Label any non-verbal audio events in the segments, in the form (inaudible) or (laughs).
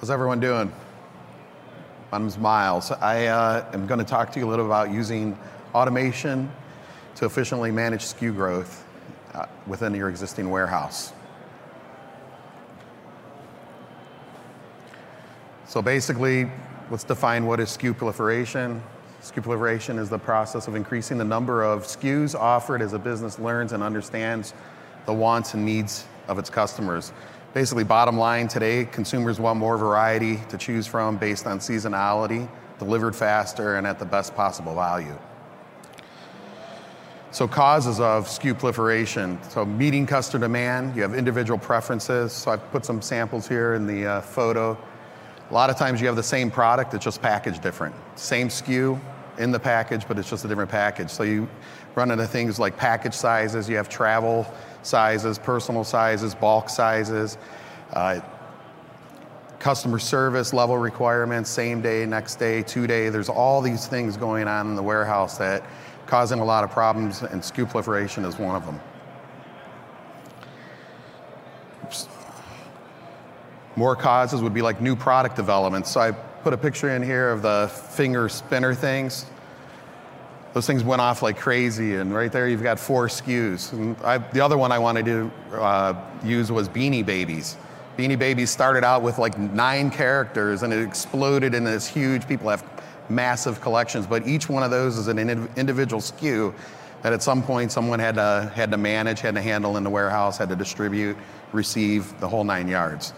How's everyone doing? My name's Miles. I uh, am going to talk to you a little about using automation to efficiently manage SKU growth uh, within your existing warehouse. So basically, let's define what is SKU proliferation. SKU proliferation is the process of increasing the number of SKUs offered as a business learns and understands the wants and needs of its customers. Basically, bottom line today, consumers want more variety to choose from based on seasonality, delivered faster, and at the best possible value. So, causes of SKU proliferation. So, meeting customer demand, you have individual preferences. So, I've put some samples here in the uh, photo. A lot of times you have the same product, it's just packaged different. Same SKU in the package, but it's just a different package. So you run into things like package sizes, you have travel sizes, personal sizes, bulk sizes, uh, customer service level requirements, same day, next day, two day. There's all these things going on in the warehouse that causing a lot of problems, and SKU proliferation is one of them. More causes would be like new product development. So I put a picture in here of the finger spinner things. Those things went off like crazy, and right there you've got four SKUs. And I, the other one I wanted to uh, use was Beanie Babies. Beanie Babies started out with like nine characters, and it exploded into this huge. People have massive collections, but each one of those is an individual SKU that at some point someone had to had to manage, had to handle in the warehouse, had to distribute, receive the whole nine yards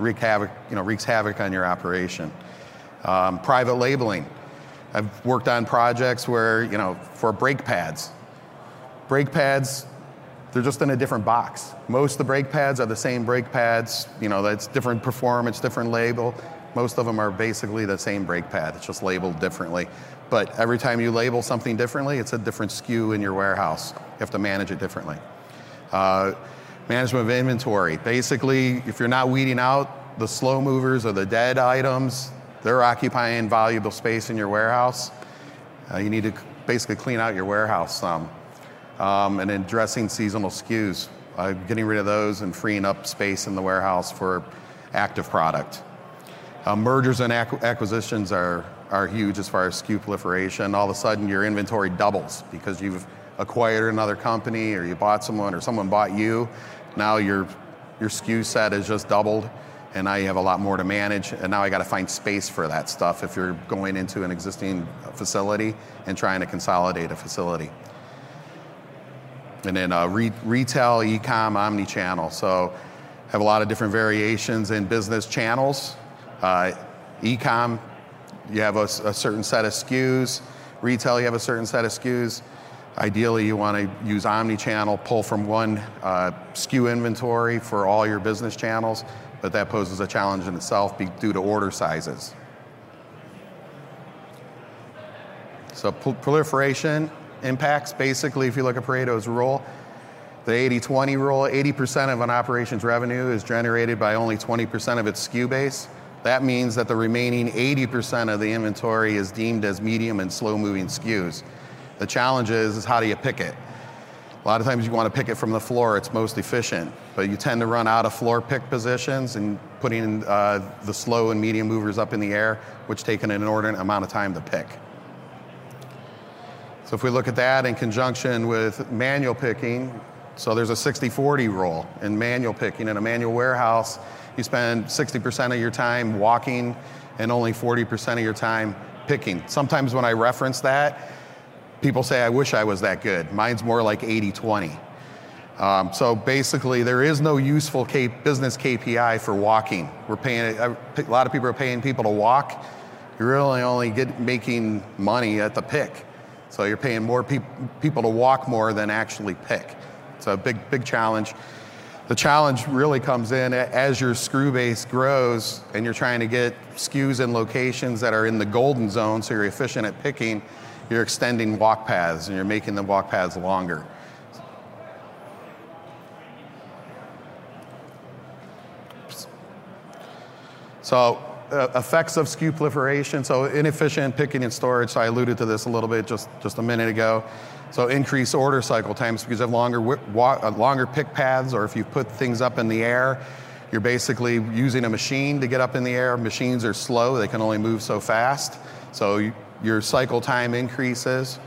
wreak havoc, you know, wreaks havoc on your operation. Um, private labeling. I've worked on projects where, you know, for brake pads. Brake pads, they're just in a different box. Most of the brake pads are the same brake pads, you know, that's different performance, different label. Most of them are basically the same brake pad, it's just labeled differently. But every time you label something differently, it's a different SKU in your warehouse. You have to manage it differently. Uh, management of inventory. Basically, if you're not weeding out the slow movers or the dead items, they're occupying valuable space in your warehouse. Uh, you need to basically clean out your warehouse some. Um, and addressing seasonal SKUs, uh, getting rid of those and freeing up space in the warehouse for active product. Uh, mergers and ac- acquisitions are, are huge as far as SKU proliferation. All of a sudden, your inventory doubles because you've acquired another company or you bought someone or someone bought you now your, your SKU set is just doubled, and now you have a lot more to manage, and now I got to find space for that stuff if you're going into an existing facility and trying to consolidate a facility. And then uh, re- retail, e-com, omni-channel. So have a lot of different variations in business channels. Uh, e-com, you have a, a certain set of SKUs. Retail, you have a certain set of SKUs. Ideally, you want to use omni-channel, pull from one uh, SKU inventory for all your business channels, but that poses a challenge in itself due to order sizes. So proliferation impacts, basically, if you look at Pareto's rule, the 80-20 rule, 80% of an operation's revenue is generated by only 20% of its SKU base. That means that the remaining 80% of the inventory is deemed as medium and slow-moving SKUs. The challenge is, is how do you pick it? A lot of times you want to pick it from the floor, it's most efficient, but you tend to run out of floor pick positions and putting uh, the slow and medium movers up in the air, which take an inordinate amount of time to pick. So if we look at that in conjunction with manual picking, so there's a 60-40 rule in manual picking. In a manual warehouse, you spend 60% of your time walking and only 40% of your time picking. Sometimes when I reference that, people say, I wish I was that good. Mine's more like 80 20. Um, so basically, there is no useful K- business KPI for walking. We're paying a lot of people are paying people to walk. You're really only get, making money at the pick. So you're paying more pe- people to walk more than actually pick. It's a big, big challenge. The challenge really comes in as your SKU base grows and you're trying to get SKUs in locations that are in the golden zone, so you're efficient at picking you're extending walk paths and you're making the walk paths longer. So uh, effects of SKU proliferation. So inefficient picking and storage. So I alluded to this a little bit just, just a minute ago. So increase order cycle times because you have longer, uh, longer pick paths or if you put things up in the air, You're basically using a machine to get up in the air. Machines are slow, they can only move so fast. So you, your cycle time increases.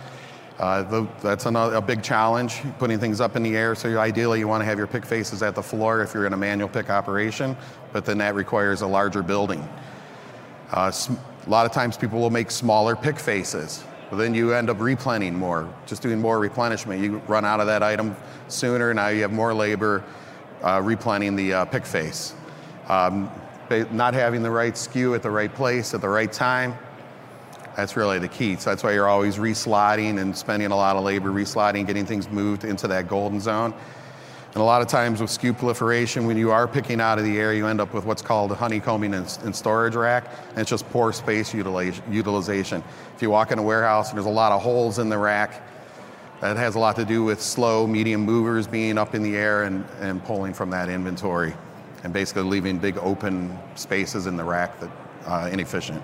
Uh, the, that's another, a big challenge, putting things up in the air. So ideally, you want to have your pick faces at the floor if you're in a manual pick operation, but then that requires a larger building. Uh, a lot of times, people will make smaller pick faces, but then you end up replenning more, just doing more replenishment. You run out of that item sooner. Now you have more labor uh, the uh, pick face. Um, not having the right SKU at the right place at the right time that's really the key. So that's why you're always reslotting and spending a lot of labor reslotting, getting things moved into that golden zone. And a lot of times with SKU proliferation, when you are picking out of the air, you end up with what's called a honeycombing and storage rack, and it's just poor space utilization. If you walk in a warehouse and there's a lot of holes in the rack, that has a lot to do with slow, medium movers being up in the air and, and pulling from that inventory, and basically leaving big open spaces in the rack that uh, inefficient.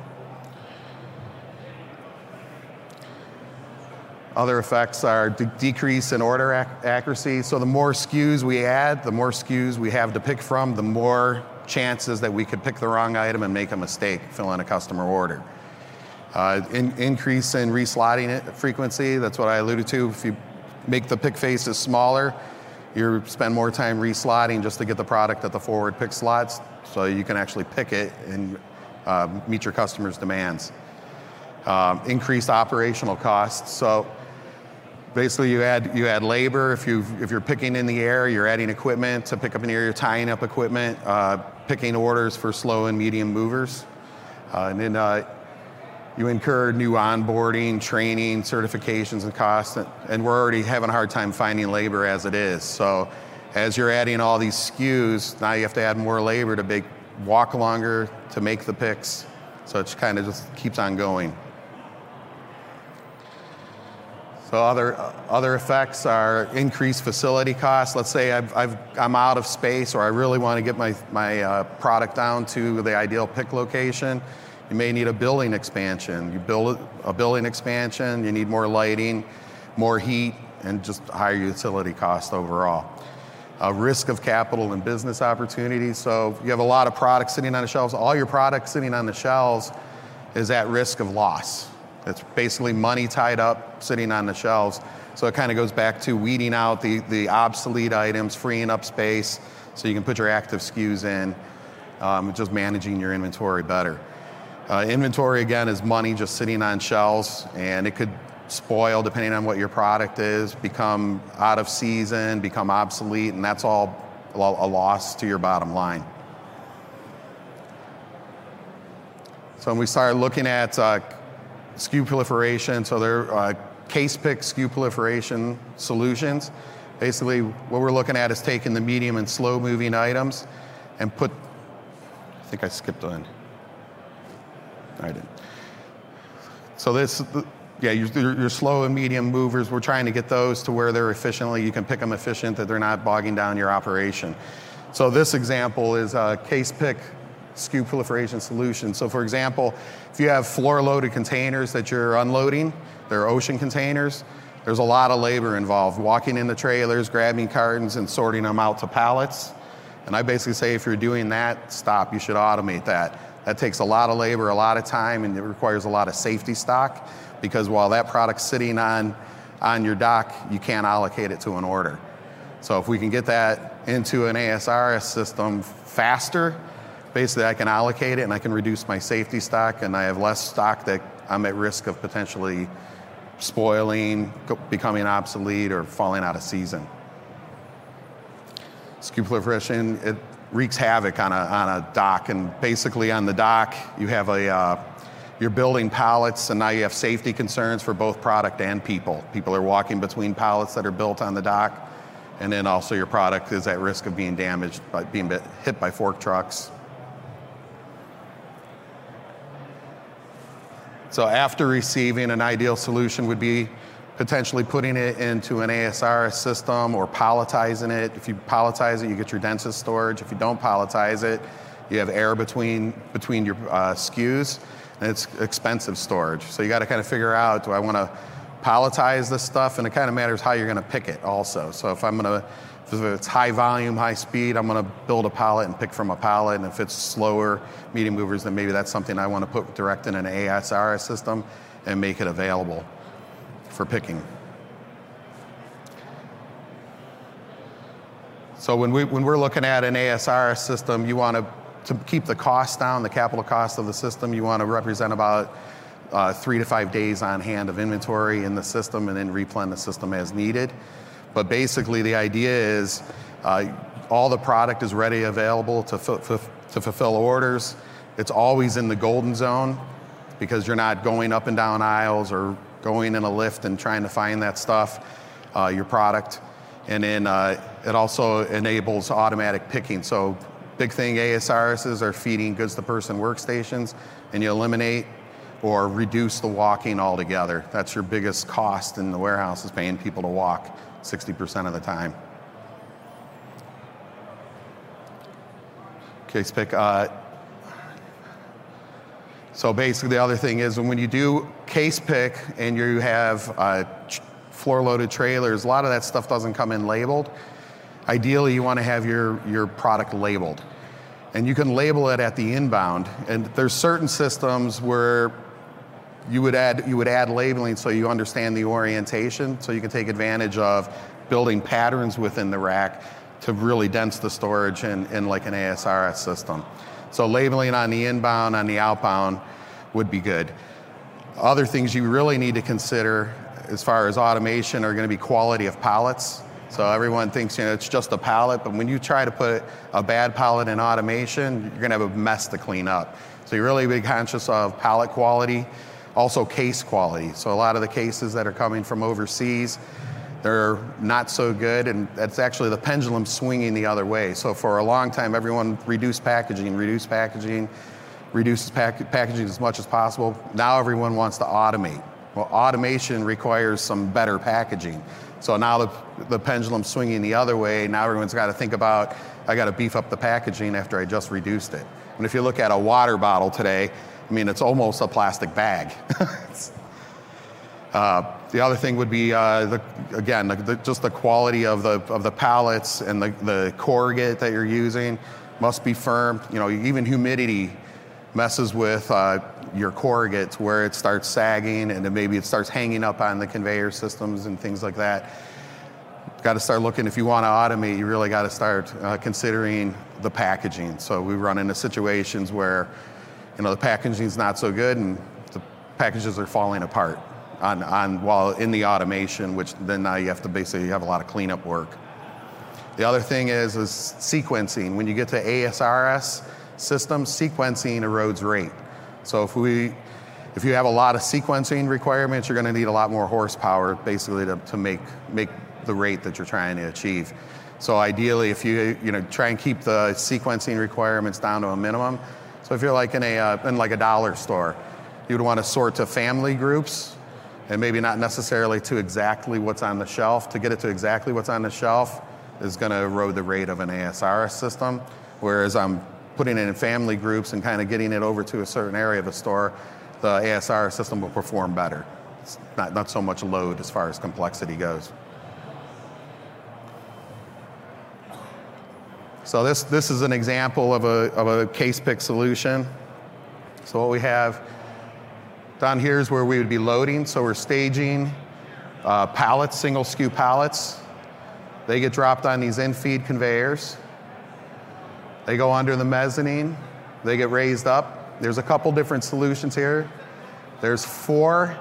Other effects are de- decrease in order ac- accuracy. So the more SKUs we add, the more SKUs we have to pick from, the more chances that we could pick the wrong item and make a mistake, filling a customer order. Uh, in, increase in reslotting frequency, that's what I alluded to. If you make the pick faces smaller, you spend more time reslotting just to get the product at the forward pick slots so you can actually pick it and uh, meet your customers' demands. Um, increased operational costs. So basically you add you add labor. If you if you're picking in the air you're adding equipment to pick up in the air you're tying up equipment uh, picking orders for slow and medium movers. Uh, and then uh, you incur new onboarding training certifications and costs. And we're already having a hard time finding labor as it is. So as you're adding all these SKUs now you have to add more labor to make walk longer to make the picks. So it kind of just keeps on going so other, other effects are increased facility costs. Let's say I've, I've, I'm out of space or I really want to get my, my uh, product down to the ideal pick location. You may need a building expansion. You build a building expansion, you need more lighting, more heat, and just higher utility cost overall. A risk of capital and business opportunities. So you have a lot of products sitting on the shelves. All your products sitting on the shelves is at risk of loss. It's basically money tied up sitting on the shelves. So it kind of goes back to weeding out the, the obsolete items, freeing up space so you can put your active SKUs in, um, just managing your inventory better. Uh, inventory, again, is money just sitting on shelves, and it could spoil depending on what your product is, become out of season, become obsolete, and that's all a loss to your bottom line. So when we started looking at uh, SKU proliferation. So they're uh, case pick SKU proliferation solutions. Basically, what we're looking at is taking the medium and slow moving items and put, I think I skipped on. I didn't. So this, yeah, your, your slow and medium movers, we're trying to get those to where they're efficiently, you can pick them efficient, that they're not bogging down your operation. So this example is a case pick SKU proliferation solution. So for example, if you have floor loaded containers that you're unloading, they're ocean containers, there's a lot of labor involved. Walking in the trailers, grabbing cartons and sorting them out to pallets. And I basically say if you're doing that, stop, you should automate that. That takes a lot of labor, a lot of time, and it requires a lot of safety stock because while that product's sitting on, on your dock, you can't allocate it to an order. So if we can get that into an ASRS system faster, basically I can allocate it and I can reduce my safety stock and I have less stock that I'm at risk of potentially spoiling, becoming obsolete, or falling out of season. SKU proliferation, it wreaks havoc on a, on a dock, and basically on the dock, you have a, uh, you're building pallets, and now you have safety concerns for both product and people. People are walking between pallets that are built on the dock, and then also your product is at risk of being damaged by being hit by fork trucks, So after receiving, an ideal solution would be potentially putting it into an ASRS system or palletizing it. If you palletize it, you get your densest storage. If you don't palletize it, you have air between, between your uh, SKUs, and it's expensive storage. So you got to kind of figure out, do I want to palletize this stuff? And it kind of matters how you're going to pick it also. So if I'm going to If it's high volume, high speed, I'm going to build a pallet and pick from a pallet. And if it's slower, medium movers, then maybe that's something I want to put direct in an ASRS system and make it available for picking. So when, we, when we're looking at an ASRS system, you want to, to keep the cost down, the capital cost of the system, you want to represent about uh, three to five days on hand of inventory in the system and then replenish the system as needed. But basically, the idea is uh, all the product is ready, available to, to fulfill orders. It's always in the golden zone because you're not going up and down aisles or going in a lift and trying to find that stuff, uh, your product. And then uh, it also enables automatic picking. So, big thing ASRSs are feeding goods to person workstations, and you eliminate or reduce the walking altogether. That's your biggest cost in the warehouse is paying people to walk 60% of the time. Case pick. Uh, so basically, the other thing is when you do case pick and you have uh, floor loaded trailers, a lot of that stuff doesn't come in labeled. Ideally, you want to have your, your product labeled. And you can label it at the inbound. And there's certain systems where you would add you would add labeling so you understand the orientation, so you can take advantage of building patterns within the rack to really dense the storage in, in like an ASRS system. So labeling on the inbound, on the outbound would be good. Other things you really need to consider as far as automation are going to be quality of pallets. So everyone thinks you know it's just a pallet, but when you try to put a bad pallet in automation, you're going to have a mess to clean up. So you really be conscious of pallet quality also, case quality. So, a lot of the cases that are coming from overseas, they're not so good, and that's actually the pendulum swinging the other way. So, for a long time, everyone reduced packaging, reduced packaging, reduces pack- packaging as much as possible. Now, everyone wants to automate. Well, automation requires some better packaging. So now the, the pendulum's swinging the other way. Now everyone's got to think about, I got to beef up the packaging after I just reduced it. And if you look at a water bottle today, I mean, it's almost a plastic bag. (laughs) uh, the other thing would be, uh, the, again, the, the, just the quality of the, of the pallets and the, the corrugate that you're using must be firm. You know, even humidity messes with uh, your corrugates where it starts sagging and then maybe it starts hanging up on the conveyor systems and things like that. Got to start looking, if you want to automate, you really got to start uh, considering the packaging. So we run into situations where you know, the packaging's not so good and the packages are falling apart on, on while in the automation, which then now you have to basically have a lot of cleanup work. The other thing is, is sequencing. When you get to ASRS systems, sequencing erodes rate. So if we if you have a lot of sequencing requirements, you're going to need a lot more horsepower basically to, to make make the rate that you're trying to achieve. So ideally, if you you know try and keep the sequencing requirements down to a minimum, so if you're like in a uh, in like a dollar store, you would want to sort to family groups and maybe not necessarily to exactly what's on the shelf. To get it to exactly what's on the shelf is going to erode the rate of an ASRS system. Whereas I'm putting it in family groups and kind of getting it over to a certain area of the store, the ASR system will perform better. It's not, not so much load as far as complexity goes. So this, this is an example of a, of a case pick solution. So what we have down here is where we would be loading. So we're staging uh, pallets, single SKU pallets. They get dropped on these in-feed conveyors. They go under the mezzanine. They get raised up. There's a couple different solutions here. There's four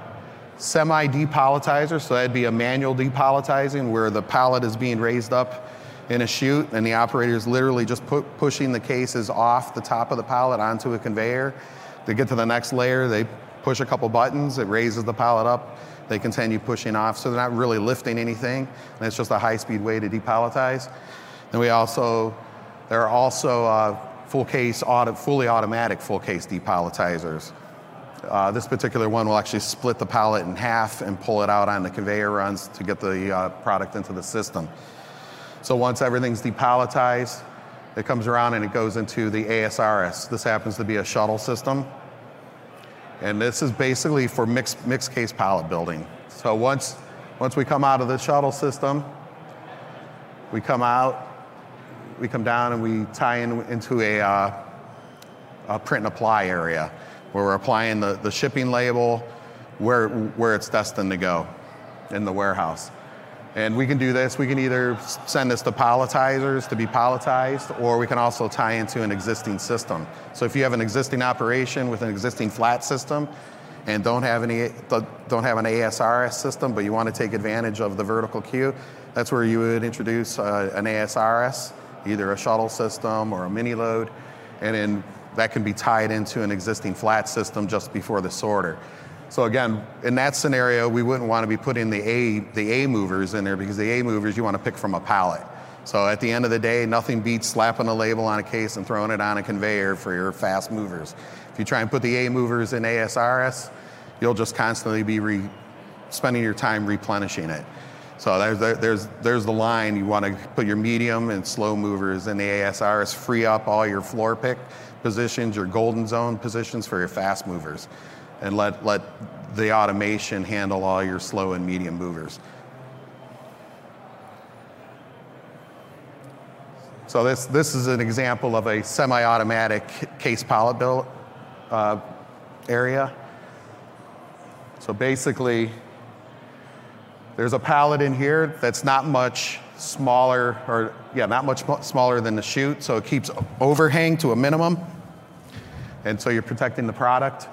semi-depalletizers, so that'd be a manual depalletizing where the pallet is being raised up in a chute, and the operator is literally just pu- pushing the cases off the top of the pallet onto a conveyor. To get to the next layer, they push a couple buttons, it raises the pallet up, they continue pushing off, so they're not really lifting anything, and it's just a high speed way to depalletize. Then we also, there are also uh, full case, auto, fully automatic full case depalletizers. Uh, this particular one will actually split the pallet in half and pull it out on the conveyor runs to get the uh, product into the system. So once everything's depalletized, it comes around and it goes into the ASRS. This happens to be a shuttle system. And this is basically for mixed, mixed case pallet building. So once, once we come out of the shuttle system, We come out, we come down and we tie in into a, uh, a print and apply area where we're applying the, the shipping label where, where it's destined to go in the warehouse. And we can do this, we can either send this to palletizers to be palletized, or we can also tie into an existing system. So if you have an existing operation with an existing flat system and don't have, any, don't have an ASRS system, but you want to take advantage of the vertical cube, that's where you would introduce uh, an ASRS, either a shuttle system or a mini load, and then that can be tied into an existing flat system just before the sorter. So again, in that scenario, we wouldn't want to be putting the A, the A movers in there because the A movers you want to pick from a pallet. So at the end of the day, nothing beats slapping a label on a case and throwing it on a conveyor for your fast movers. If you try and put the A movers in ASRS, you'll just constantly be re- spending your time replenishing it. So there's, there's, there's the line. You want to put your medium and slow movers in the ASRS, free up all your floor pick positions, your golden zone positions for your fast movers and let, let the automation handle all your slow and medium movers. So this, this is an example of a semi-automatic case pallet build uh, area. So basically, there's a pallet in here that's not much smaller, or yeah, not much smaller than the chute, so it keeps overhang to a minimum. And so you're protecting the product.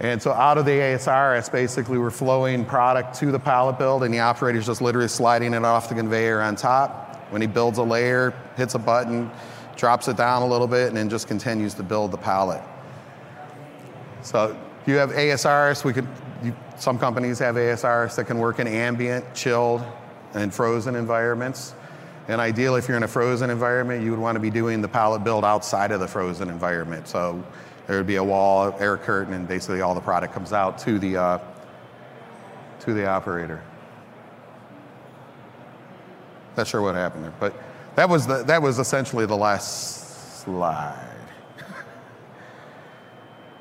And so out of the ASRS, basically we're flowing product to the pallet build and the operator's just literally sliding it off the conveyor on top. When he builds a layer, hits a button, drops it down a little bit, and then just continues to build the pallet. So you have ASRS, we could, you, some companies have ASRS that can work in ambient, chilled, and frozen environments. And ideally, if you're in a frozen environment, you would want to be doing the pallet build outside of the frozen environment. So there would be a wall, air curtain, and basically all the product comes out to the, uh, to the operator. Not sure what happened there, but that was, the, that was essentially the last slide. (laughs)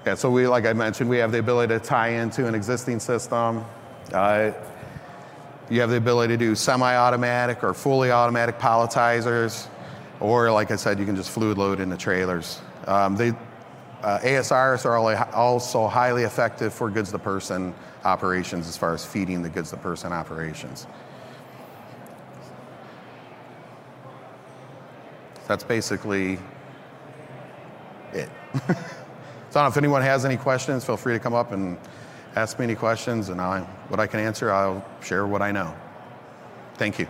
yeah, so we, like I mentioned, we have the ability to tie into an existing system. Uh, you have the ability to do semi-automatic or fully automatic palletizers, or like I said, you can just fluid load in the trailers. Um, they, uh, ASRs are also highly effective for goods to person operations as far as feeding the goods to person operations. That's basically it. (laughs) so I don't know if anyone has any questions, feel free to come up and ask me any questions, and I, what I can answer, I'll share what I know. Thank you.